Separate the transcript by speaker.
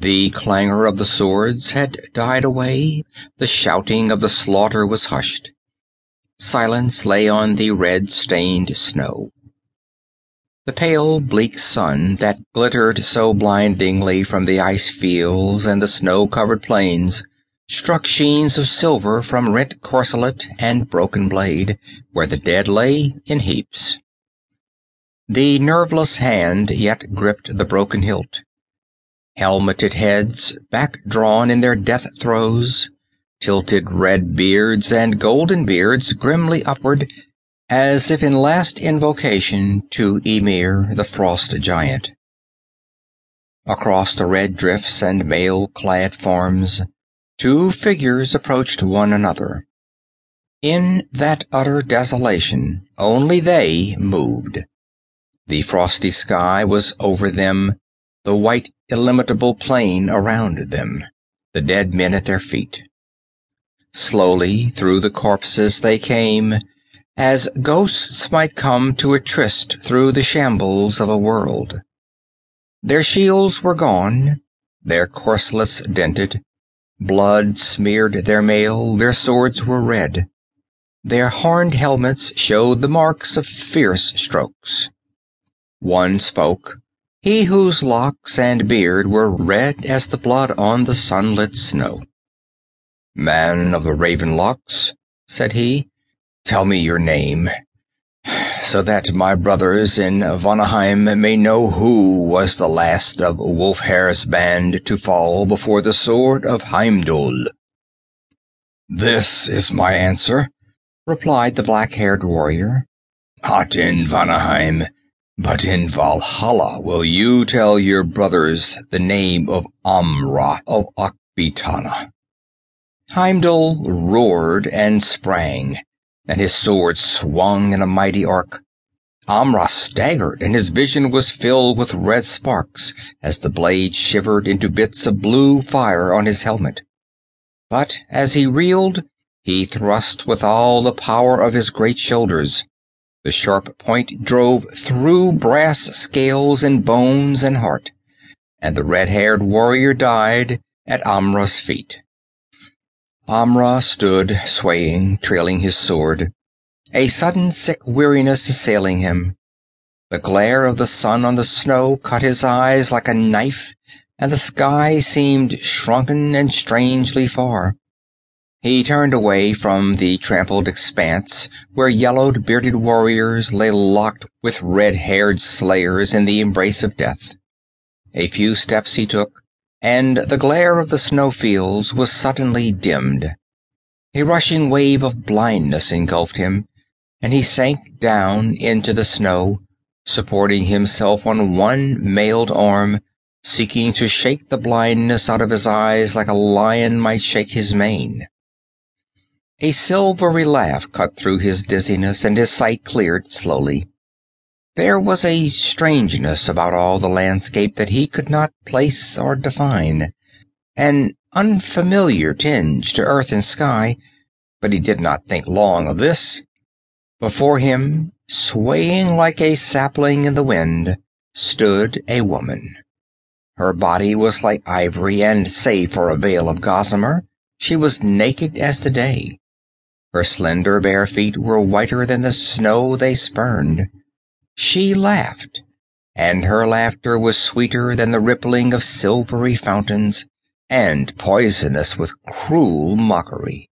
Speaker 1: The clangor of the swords had died away, the shouting of the slaughter was hushed. Silence lay on the red-stained snow. The pale, bleak sun that glittered so blindingly from the ice fields and the snow-covered plains struck sheens of silver from rent corselet and broken blade, where the dead lay in heaps. The nerveless hand yet gripped the broken hilt. Helmeted heads, back drawn in their death throes, tilted red beards and golden beards grimly upward, as if in last invocation to Ymir, the frost giant. Across the red drifts and mail-clad forms, two figures approached one another. In that utter desolation, only they moved. The frosty sky was over them, the white illimitable plain around them, the dead men at their feet. Slowly through the corpses they came, as ghosts might come to a tryst through the shambles of a world. Their shields were gone, their corselets dented, blood smeared their mail, their swords were red. Their horned helmets showed the marks of fierce strokes. One spoke, he whose locks and beard were red as the blood on the sunlit snow. "Man of the raven locks," said he, "tell me your name, so that my brothers in Vanaheim may know who was the last of Wulfhere's band to fall before the sword of Heimdul." "This is my answer," replied the black-haired warrior. "Not in Vanaheim. But in Valhalla will you tell your brothers the name of Amra of Akbitana. Heimdul roared and sprang, and his sword swung in a mighty arc. Amra staggered, and his vision was filled with red sparks as the blade shivered into bits of blue fire on his helmet. But as he reeled, he thrust with all the power of his great shoulders. The sharp point drove through brass scales and bones and heart, and the red-haired warrior died at Amra's feet. Amra stood swaying, trailing his sword, a sudden sick weariness assailing him. The glare of the sun on the snow cut his eyes like a knife, and the sky seemed shrunken and strangely far. He turned away from the trampled expanse where yellowed bearded warriors lay locked with red-haired slayers in the embrace of death. A few steps he took, and the glare of the snowfields was suddenly dimmed. A rushing wave of blindness engulfed him, and he sank down into the snow, supporting himself on one mailed arm, seeking to shake the blindness out of his eyes like a lion might shake his mane. A silvery laugh cut through his dizziness, and his sight cleared slowly. There was a strangeness about all the landscape that he could not place or define, an unfamiliar tinge to earth and sky, but he did not think long of this. Before him, swaying like a sapling in the wind, stood a woman. Her body was like ivory, and save for a veil of gossamer, she was naked as the day. Her slender bare feet were whiter than the snow they spurned. She laughed, and her laughter was sweeter than the rippling of silvery fountains, and poisonous with cruel mockery.